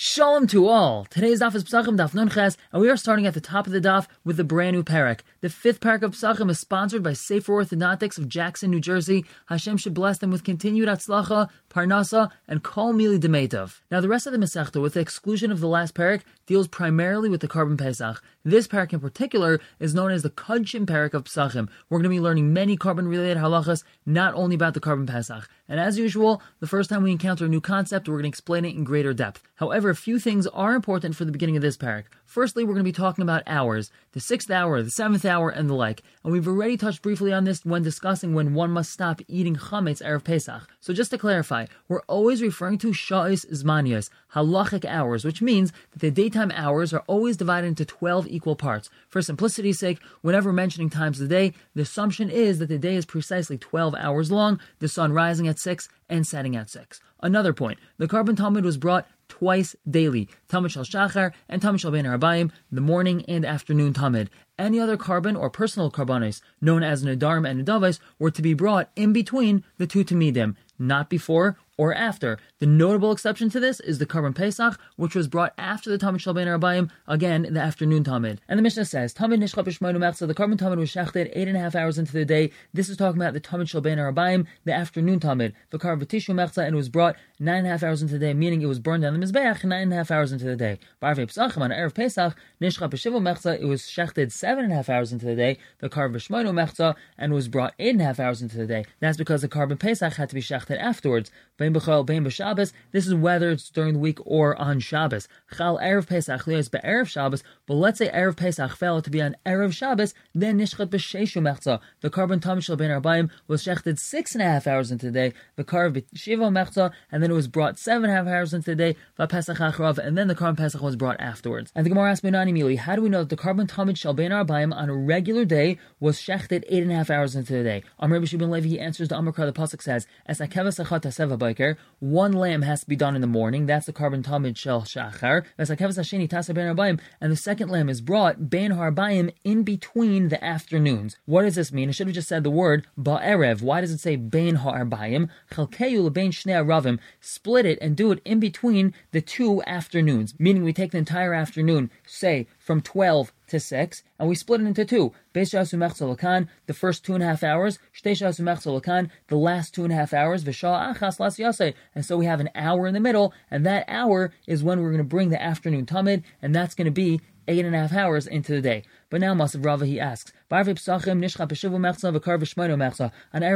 Shalom to all! Today's daf is Pesachim Daf Nunches, and we are starting at the top of the daf with the brand new parak. The fifth parak of Pesachim is sponsored by Sefer Orthodontics of Jackson, New Jersey. Hashem should bless them with continued atzlacha, parnasa, and kol mili demetov. Now, the rest of the Masechta, with the exclusion of the last parak, deals primarily with the korban Pesach. This parak in particular is known as the Kodshim parak of Pesachim. We're going to be learning many korban-related halachas, not only about the korban Pesach. And as usual, the first time we encounter a new concept, we're going to explain it in greater depth. However, a few things are important for the beginning of this parak. Firstly, we're going to be talking about hours, the sixth hour, the seventh hour, and the like. And we've already touched briefly on this when discussing when one must stop eating chametz erev Pesach. So just to clarify, we're always referring to sha'is zmanias, halachic hours, which means that the daytime hours are always divided into 12 equal parts. For simplicity's sake, whenever mentioning times of the day, the assumption is that the day is precisely 12 hours long, the sun rising at 6 and setting at 6. Another point, the korban Tamid was brought twice daily, Tamid Shal Shachar and Tamid Shal Ben Arbaim, the morning and afternoon Tamid. Any other korban or personal korbanos, known as Nadarim and Nadavas, were to be brought in between the two Tamidim, not before or after. The notable exception to this is the Korban Pesach, which was brought after the Tamid Shal Ben Arbaim, again in the afternoon Tamid. And the Mishnah says, Tamid Nishcha B'Shmoinu Mechza, the Korban Tamid was shechted eight and a half hours into the day. This is talking about the Tamid Shal Ben Arbaim, the afternoon Tamid. The Korban Tishu Mechza, and it was brought nine and a half hours into the day, meaning it was burned on the Mizbeach nine and a half hours into the day. Barvei Pesachim, on Erev Pesach, Nishcha B'Shivu Mechza, it was shechted seven and a half hours into the day. The Korban B'Shmoinu Mechza, and was brought eight and a half hours into the day. That's because the Korban Pesach had to be shechted afterwards. This is whether it's during the week or on Shabbos. Chal Erev Pesach lias be'erev Shabbos, but let's say Erev Pesach fell to be on Erev Shabbos, then Nishchat b'sheishu mechza. The korban tam shel ben arbaim was shechted six and a half hours into the day, the korban b'shiva mechza, and then it was brought seven and a half hours into the day, Pesach achrav, and then the korban Pesach was brought afterwards. And the Gemara asked Benani Mili, how do we know that the korban tamid shel ben arbaim on a regular day was shechted eight and a half hours into the day? Amr Rabbi Levi, he answers the Amrkar, the Pasuk says, as akevas achat one lamb has to be done in the morning. That's the korban tamid shel shachar. And the second lamb is brought ben harbayim in between the afternoons. What does this mean? I should have just said the word ba'erev. Why does it say ben harbayim? Chalkeyu lebein shnei aravim. Split it and do it in between the two afternoons. Meaning we take the entire afternoon, say from 12 to 6, and we split it into two. The first two and a half hours, the last two and a half hours, Veshalachas las yase. and so we have an hour in the middle, and that hour is when we're going to bring the afternoon tamid, and that's going to be eight and a half hours into the day. But now Masav Rava he asks, On Erev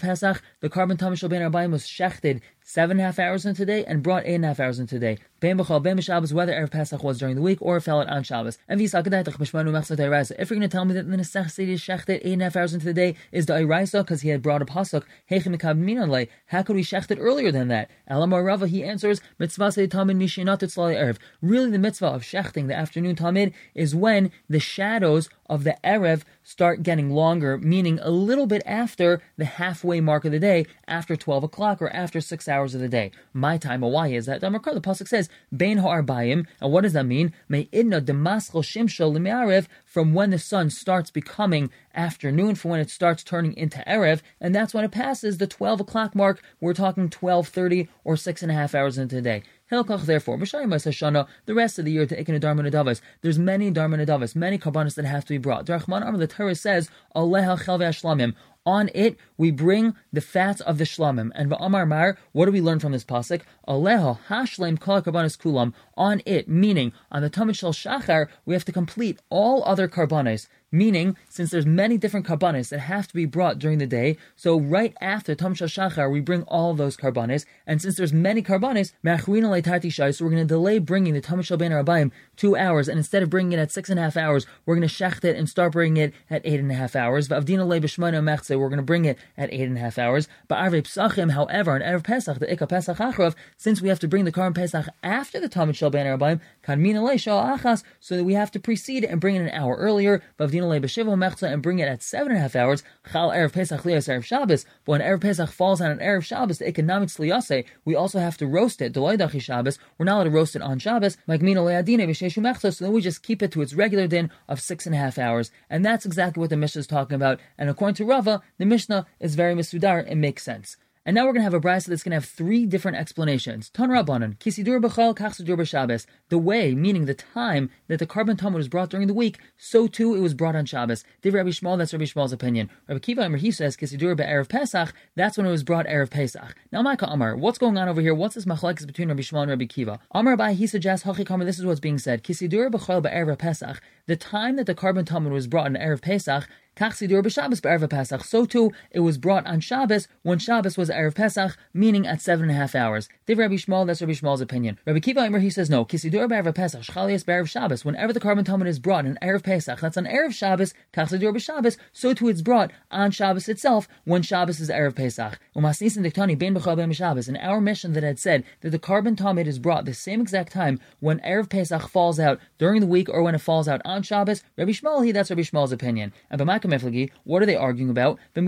Pesach, the korban tamid ben arbaim was shechted seven and a half hours into the day and brought eight and a half hours into the day. Ben b'chal ben b'Shabbos, whether Erev Pesach was during the week or fell it on Shabbos. And if you're going to tell me that the necessity is shechted eight and a half hours into the day is the Iraisa because he had brought a pasuk, how could we shecht it earlier than that? Elamar Rava, he answers, mitzvah tamid mishinat erev. Really the mitzvah of shechting the afternoon tamid is when the shadows of the Erev start getting longer, meaning a little bit after the halfway mark of the day, after 12 o'clock or after 6 hours of the day. My time, why is that? The Pasuk says, Bein ha'arbayim, and what does that mean? May idna demaskal shimshal leme'arev, from when the sun starts becoming afternoon, from when it starts turning into Erev, and that's when it passes the 12 o'clock mark. We're talking 12.30 or six and a half hours into the day. Hilkach, therefore, the rest of the year to Ikin Dharma Nadavas. There's many Dharma Nadavas, many Karbanas that have to be brought. Drachman Amr, the Torah says, Aleha. On it, we bring the fats of the shlamim. And Ba'amar Mar, what do we learn from this pasuk? Aleho hashlem kulam. On it, meaning on the Tamid Shal Shachar, we have to complete all other karbanis. Meaning, since there's many different karbanis that have to be brought during the day, so right after Tam Shachar, we bring all those karbanis, and since there's many karbanis, so we're going to delay bringing the Tam Shal Ben Arabayim two hours, and instead of bringing it at six and a half hours, we're going to shecht it and start bringing it at eight and a half hours. But Avdina Leibishmano Mechse, we're going to bring it at eight and a half hours. But Arve Pesachim, however, on Erev Pesach, the Ika Pesach Achrav, since we have to bring the Karm Pesach after the Tamid Shal Ben Arabayim, so that we have to precede and bring it an hour earlier and bring it at seven and a half hours. Chal erev Pesach liyas erev Shabbos. But when erev Pesach falls on an erev Shabbos, the economic we also have to roast it. We're not allowed to roast it on Shabbos. So then we just keep it to its regular din of six and a half hours, and that's exactly what the Mishnah is talking about. And according to Rava, the Mishnah is very misudar. It makes sense. And now we're going to have a brisa that's going to have three different explanations. Tan Rabbanan, Kisidur B'chal, Kachsidur B'Shabbos. The way, meaning the time that the korban tamid was brought during the week, so too it was brought on Shabbos. Div Rabbi Shmuel, that's Rabbi Shmuel's opinion. Rabbi Kiva Amar, he says, Kisidur B'Erev Pesach, that's when it was brought Erev Pesach. Now, Micah Amar, what's going on over here? What's this machlekes between Rabbi Shmuel and Rabbi Kiva? Amar Abai, he suggests, Hachi this is what's being said. Kisidur B'chal B'Erev Pesach, the time that the korban tamid was brought in Erev Pesach, So too, it was brought on Shabbos when Shabbos was Erev Pesach, meaning at seven and a half hours. Div Rabbi Shmuel, that's Rabbi Shmuel's opinion. Rabbi Kiva Eimer, he says no. Kisidur b'Erev Pesach, Shchalias b'Erev Shabbos. Whenever the korban tamid is brought in Erev Pesach, that's on Erev Shabbos, Kachsidur b'Shabbos, so too it's brought on Shabbos itself when Shabbos is Erev Pesach. Umasnis and Diktani ben b'chal ben Shabbos. In our Mishnah that had said that the korban tamid is brought the same exact time when Erev Pesach falls out during the week or when it falls out on Shabbos, Rabbi Shmuel, he, that's Rabbi Shmuel's opinion. And b'Makam what are they arguing about? The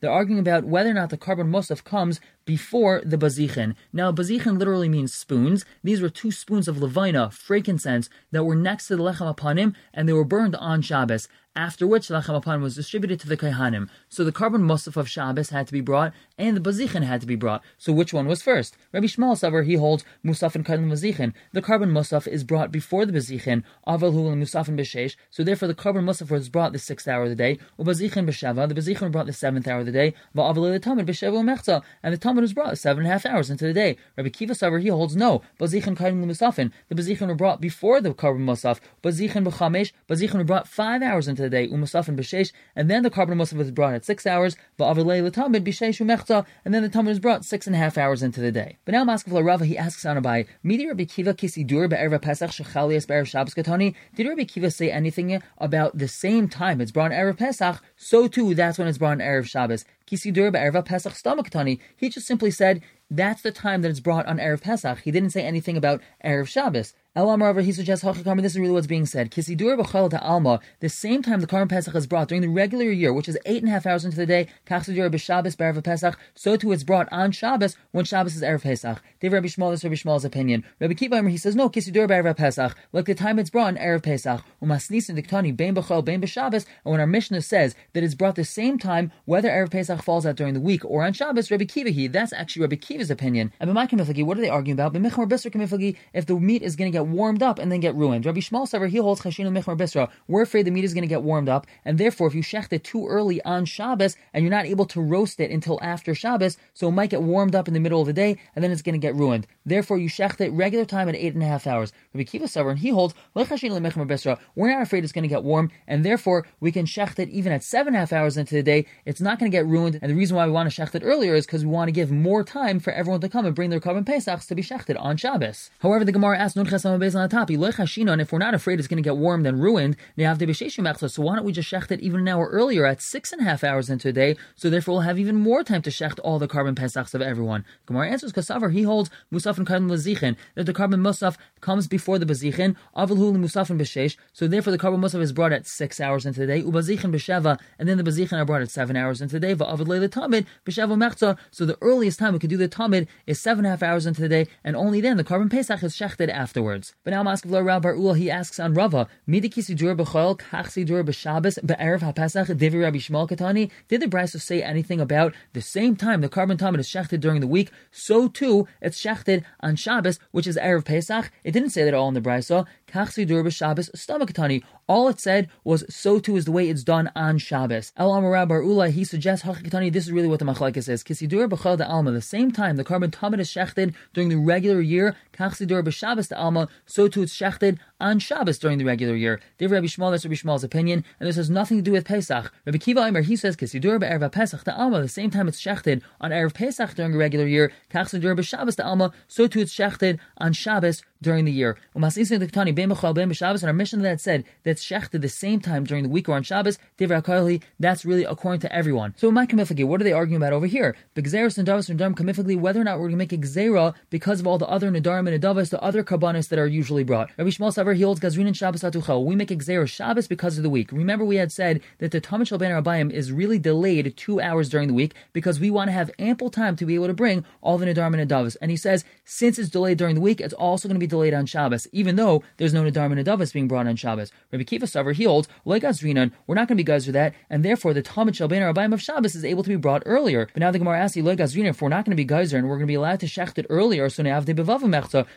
they're arguing about whether or not the korban Musaf comes before the bazichin. Now, bazichin literally means spoons. These were two spoons of levina, frankincense, that were next to the lechem apanim, and they were burned on Shabbos after which the Lechem was distributed to the Kaihanim. So the korban Musaf of Shabbos had to be brought, and the Bazichin had to be brought. So which one was first? Rabbi Shmuel Savar, he holds Musaf and Kailim Bazichin. The korban Musaf is brought before the Bazichin, Aval Hu and Musaf and Beshesh, so therefore the korban Musaf was brought the sixth hour of the day, Ubazichin Beshava, the Bazichin brought the seventh hour of the day, Va'aval the Tamid Besheva Mechza, and the Tamid was brought seven and a half hours into the day. Rabbi Kiva Savar, he holds no, Bazichin Kailim Musafin. The Bazichin were brought before the korban Musaf, Bazichin B'chamesh, Bazichin were brought five hours into the day, Umusafin b'sheish, and then the korban musaf was brought at six hours, va'avilei l'tamid b'sheish umechta, and then the tamid was brought six and a half hours into the day. But now Maskav Rava, he asks on Abai, Midi Rabbi Kiva kisidur be'erev Pesach shechalias be'erev Shabbos katani, did Rabbi Kiva say anything about the same time it's brought erev Pesach, so too that's when it's brought erev Shabbos. Kisidur be'erev Pesach stomach. He just simply said that's the time that it's brought on Erev Pesach. He didn't say anything about Erev Shabbos. Elam Rava, he suggests Hachikam, this is really what's being said. Kisidur b'chal Alma, the same time the Karm Pesach is brought during the regular year, which is eight and a half hours into the day, Kachsidur b'Shabbos b'Erev Pesach, so too it's brought on Shabbos when Shabbos is Erev Pesach. David Rabbi Shmuel, is Rabbi Shmuel's opinion. Rabbi Kiva, he says, no, Kisidur b'Erev Pesach, like the time it's brought on Erev Pesach, umasnis diktani, bein b'chal, bein b'Shabbos, and when our Mishnah says that it's brought the same time, whether Erev Pesach falls out during the week or on Shabbos, Rabbi Kiva, he, that's actually Rabbi Kiva's opinion. And b'mai what are they arguing about? If the meat is going to get warmed up and then get ruined. Rabbi Shmuel Savar, he holds Chashinu Mechmar Bisra. We're afraid the meat is going to get warmed up, and therefore, if you shecht it too early on Shabbos and you're not able to roast it until after Shabbos, so it might get warmed up in the middle of the day, and then it's going to get ruined. Therefore, you shecht it regular time at eight and a half hours. Rabbi Kiva Savar, and he holds We're not afraid it's going to get warm, and therefore we can shecht it even at seven and a half hours into the day. It's not going to get ruined, and the reason why we want to shecht it earlier is because we want to give more time for everyone to come and bring their korban pesachs to be shechted on Shabbos. However, the Gemara asks on the top, and if we're not afraid it's going to get warmed and ruined, so why don't we just shecht it even an hour earlier at six and a half hours into a day, so therefore we'll have even more time to shecht all the korban pesachs of everyone. Gemara answers Kasavar, he holds Musaf and Karban Lazichin, that the korban Musaf comes before the Bazichin, Avalhul Musaf and Beshesh, so therefore the korban Musaf is brought at six hours into the day, Ubazichin Besheva, and then the Bazichin are brought at seven hours into the day, Va'avadle the Tamid, Besheva Mechza, so the earliest time we could do the Tamid is seven and a half hours into the day, and only then the korban Pesach is shechted afterwards. But now Maskav Rabbar Ula, he asks on Rava, Midikisidur b'chol, kachsidur b'Shabbos, be'erev ha'pesach, Rabbi Shmuel Katani, did the Brisa say anything about the same time the korban tamid is shechted during the week, so too it's shechted on Shabbos, which is Erev Pesach? It didn't say that all in the Brisa. Kachsidur b'Shabbos, stomach Katani. All it said was, so too is the way it's done on Shabbos. El Amar Bar Ula, he suggests, Hachikatani, this is really what the Machlaikis says. Kisidur b'chol the Alma, the same time the korban tamid is shechted during the regular year, Kachsidur b'Shabbos the Alma, so too it's shechted on Shabbos during the regular year. Div Rabbi Shmuel, that's Rabbi Shmuel's opinion, and this has nothing to do with Pesach. Rabbi Kiva Eimer, he says, Kisidur be'erva Pesach the Alma, the same time it's shechted on Erev Pesach during a regular year, Kachsidur b'Shabbos the Alma, so too it's shechted on Shabbos during the year. And our Mishnah that said that's shechted the same time during the week or on Shabbos, that's really according to everyone. So my what are they arguing about over here? And and whether or not we're going to make a because of all the other Nadarim and Adavas, the other karbanis that are usually brought. He holds and Shabbos. We make a Shabbos because of the week. Remember we had said that the Tamid Shalban Rabbayim is really delayed two hours during the week because we want to have ample time to be able to bring all the Nadarim and Adavas. And he says, since it's delayed during the week, it's also going to be delayed on Shabbos, even though there's no Nadar and Nadavis being brought on Shabbos. Rabbi Kiva Savar, he holds, like Azrinan, we're not going to be guys for that, and therefore the Tamid Shalbein Rabbaim of Shabbos is able to be brought earlier. But now the Gemara asks like Azrinan, if we're not going to be geyser and we're going to be allowed to shecht it earlier, so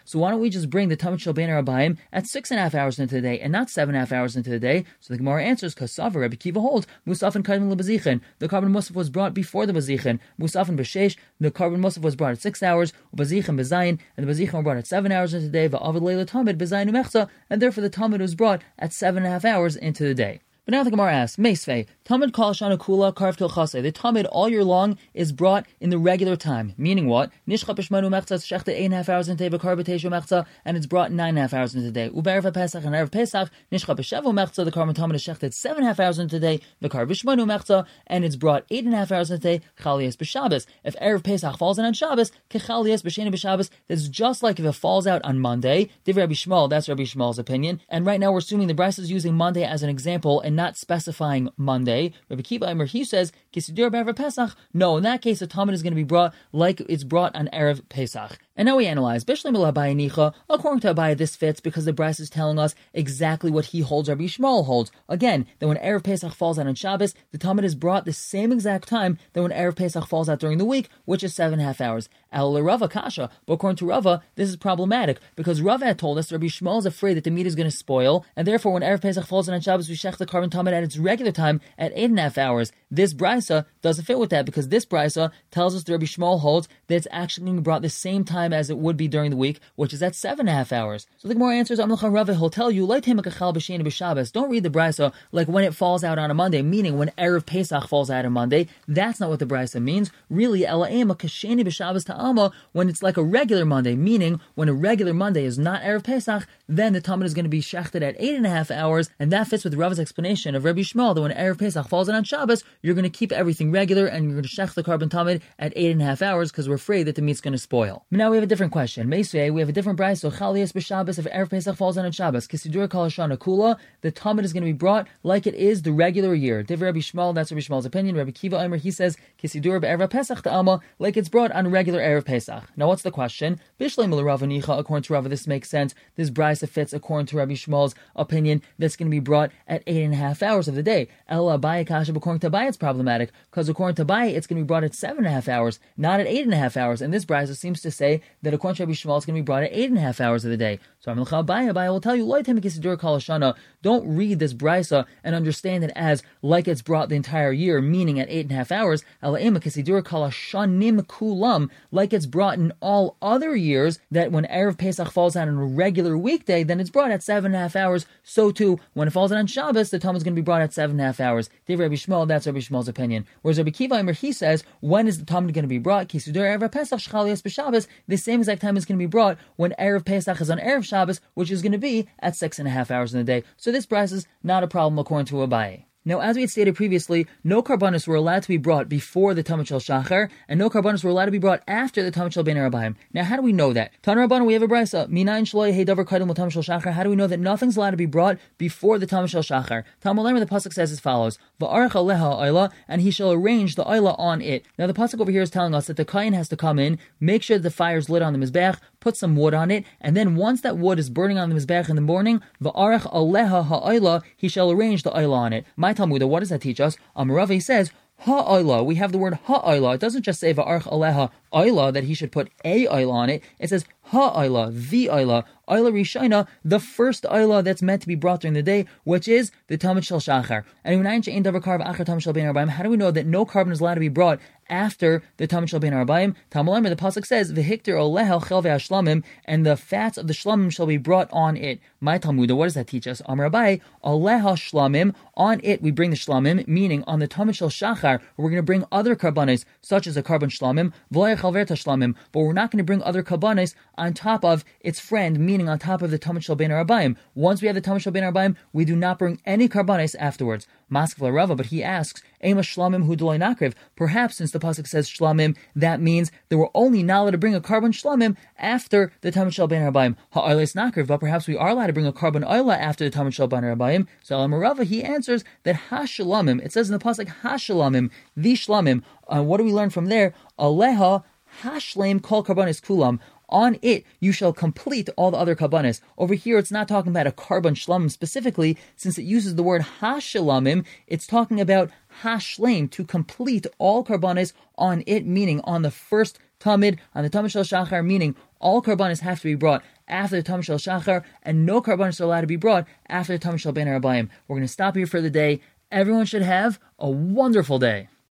so why don't we just bring the Tamid Shalbein Rabbaim at six and a half hours into the day and not seven and a half hours into the day? So the Gemara answers, Kasavar, Rabbi Kiva holds, Musaf and Kaidim Lebazichin. The korban Musaf was brought before the Bazichin. Musaf and Beshesh, the korban Musaf was brought at six hours, Bazichin Bezayin, and the Bazichin were brought at seven hours into the day, And therefore the Tamid was brought at seven and a half hours into the day. But now the Gemara asks, Meisvei, Tamid Kal Shana Kula Karv Kilchase. The Tamid all year long is brought in the regular time. Meaning what? Nishcha Pishmanu Mechza Shechta eight and a half hours into the Karv Teshu Mechza, and it's brought nine and a half hours into the day. Uberev Pesach and Erev Pesach, Nishcha Pishavu Mechza, the Karv Talmud is Shechta seven and a half hours into the day, the Karv Bishmanu Mechza, and it's brought eight and a half hours into the day, Chalias B'Shabbos. If Erev Pesach falls in on Shabbos, Kechalias B'Sheni B'Shabbos, that's just like if it falls out on Monday. Div Rabbi Shmuel, that's Rabbi Shmuel's opinion. And right now we're assuming the brisa is using Monday as an example and not specifying Monday. Rabbi Kiva Eimer, he says, Kisidur Pesach. No, in that case, the Tamid is going to be brought like it's brought on Erev Pesach. And now we analyze. According to Abai, this fits because the brisa is telling us exactly what he holds, Rabbi Shmuel holds. Again, that when Erev Pesach falls out on Shabbos, the Tamid is brought the same exact time that when Erev Pesach falls out during the week, which is seven and a half hours. Al Rava Kasha. But according to Rava, this is problematic because Rava had told us Rabbi Shmuel is afraid that the meat is going to spoil, and therefore when Erev Pesach falls out on Shabbos, we shech the korban Tamid at its regular time at eight and a half hours. This brisa doesn't fit with that because this brisa tells us that Rabbi Shmuel holds that it's actually being brought the same time as it would be during the week, which is at seven and a half hours. So the Gemara answers, Amlcha Rava, he'll tell you. Don't read the brisa like when it falls out on a Monday, meaning when Erev Pesach falls out on Monday. That's not what the brisa means. Really, when it's like a regular Monday, meaning when a regular Monday is not Erev Pesach, then the Tamid is going to be shechted at eight and a half hours, and that fits with Rava's explanation of Rabbi Shmuel that when Erev Pesach falls in on Shabbos, you're going to keep everything regular and you're going to shech the korban Tamid at eight and a half hours because we're afraid that the meat's going to spoil. But now we have a different question. Meisvei, we have a different price. So Chalias b'Shabbos if Erev Pesach falls on Shabbos, Kisidur Kal Kula, the Talmud is going to be brought like it is the regular year. Div Rabbi Shmuel, that's Rabbi Shmuel's opinion. Rabbi Kiva Omer, he says Kisidur be'Erev Pesach Ta'ama, like it's brought on regular Erev Pesach. Now what's the question? Bishleim Rava according to Rava, this makes sense. This brisa fits according to Rabbi Shmuel's opinion that's going to be brought at eight and a half hours of the day. Ella Kasha, according to Abai, it's problematic because according to Abai, it's going to be brought at seven and a half hours, not at eight and a half hours. And this brisa seems to say that according to Rabbi Shmuel, it's going to be brought at eight and a half hours of the day. So Abai, will tell you, don't read this brisa and understand it as like it's brought the entire year, meaning at eight and a half hours. kulam, like it's brought in all other years. That when erev Pesach falls out on a regular weekday, then it's brought at seven and a half hours. So too, when it falls out on Shabbos, the Tamid is going to be brought at seven and a half hours. Dave Rabbi Shmuel, that's Rabbi Shmuel's opinion. Whereas Rabbi Kiva he says, when is the Tamid going to be brought? Kisudar erev Pesach. The same exact time is going to be brought when erev Pesach is on erev Shabbos, which is going to be at six and a half hours in the day. So this price is not a problem according to Abaye. Now, as we had stated previously, no karbanis were allowed to be brought before the Tamid Shel Shachar, and no karbanis were allowed to be brought after the Tamid Shel Ben Arabahim. Now, how do we know that? Tan Rabban, we have a brisa. Minayin shloi hey davar kaidem Tamid Shel Shachar. How do we know that nothing's allowed to be brought before the Tamid Shel Shachar? Talmud the pasuk says as follows: Va'arach aleha oila, and he shall arrange the oila on it. Now, the pasuk over here is telling us that the kain has to come in, make sure that the fire's lit on the mizbech, put some wood on it, and then once that wood is burning on the mizbech in the morning, va'arach aleha ha'oila, he shall arrange the oila on it. My Talmud, what does that teach? us. Amaravi says, Ha'oila, we have the word ha'oila. It doesn't just say va'arch aleha oila that he should put a oila on it. It says ha'oila, the oila, oila rishina, the first oila that's meant to be brought during the day, which is the Tamid shel shachar. And how do we know that no korban is allowed to be brought after the Tamid Shal Ben Arbaim. Talmud the pasuk says, "V'hikter olehel chelve hashlamim," and the fats of the shlamim shall be brought on it. My Talmud, what does that teach us? Amar Abai, oleha shlamim. On it we bring the shlamim, meaning on the Tamid Shal Shachar, we're going to bring other karbanis, such as a korban shlamim, v'loyachalverta shlamim, but we're not going to bring other karbanis on top of its friend, meaning on top of the Tamid Shal Ben Arbaim. Once we have the Tamid Shal Ben Arbaim, we do not bring any karbanis afterwards. Maskva Rava, but he asks, Ema shlamim hu nakriv. Perhaps since the pasuk says shlamim, that means there were only not allowed to bring a korban shlamim after the Tamid Shal Ben Arbaim. Ha'oiles nakriv, but perhaps we are allowed to bring a korban oila after the Tamid Shal Ben Arbaim. So Alam Rava, he answers that hashlamim, it says in the pasuk hashlamim, the shlamim. Uh, what do we learn from there? Aleha hashlam kol karbanis kulam On it you shall complete all the other karbanis. Over here, it's not talking about a karban shlamim specifically, since it uses the word hashalamim. It's talking about hashleim to complete all karbanis on it, meaning on the first tamid, on the tamid shel shachar, meaning all karbanis have to be brought after the tamid shel shachar, and no karbanis are allowed to be brought after the tamid shel ben We're going to stop here for the day. Everyone should have a wonderful day.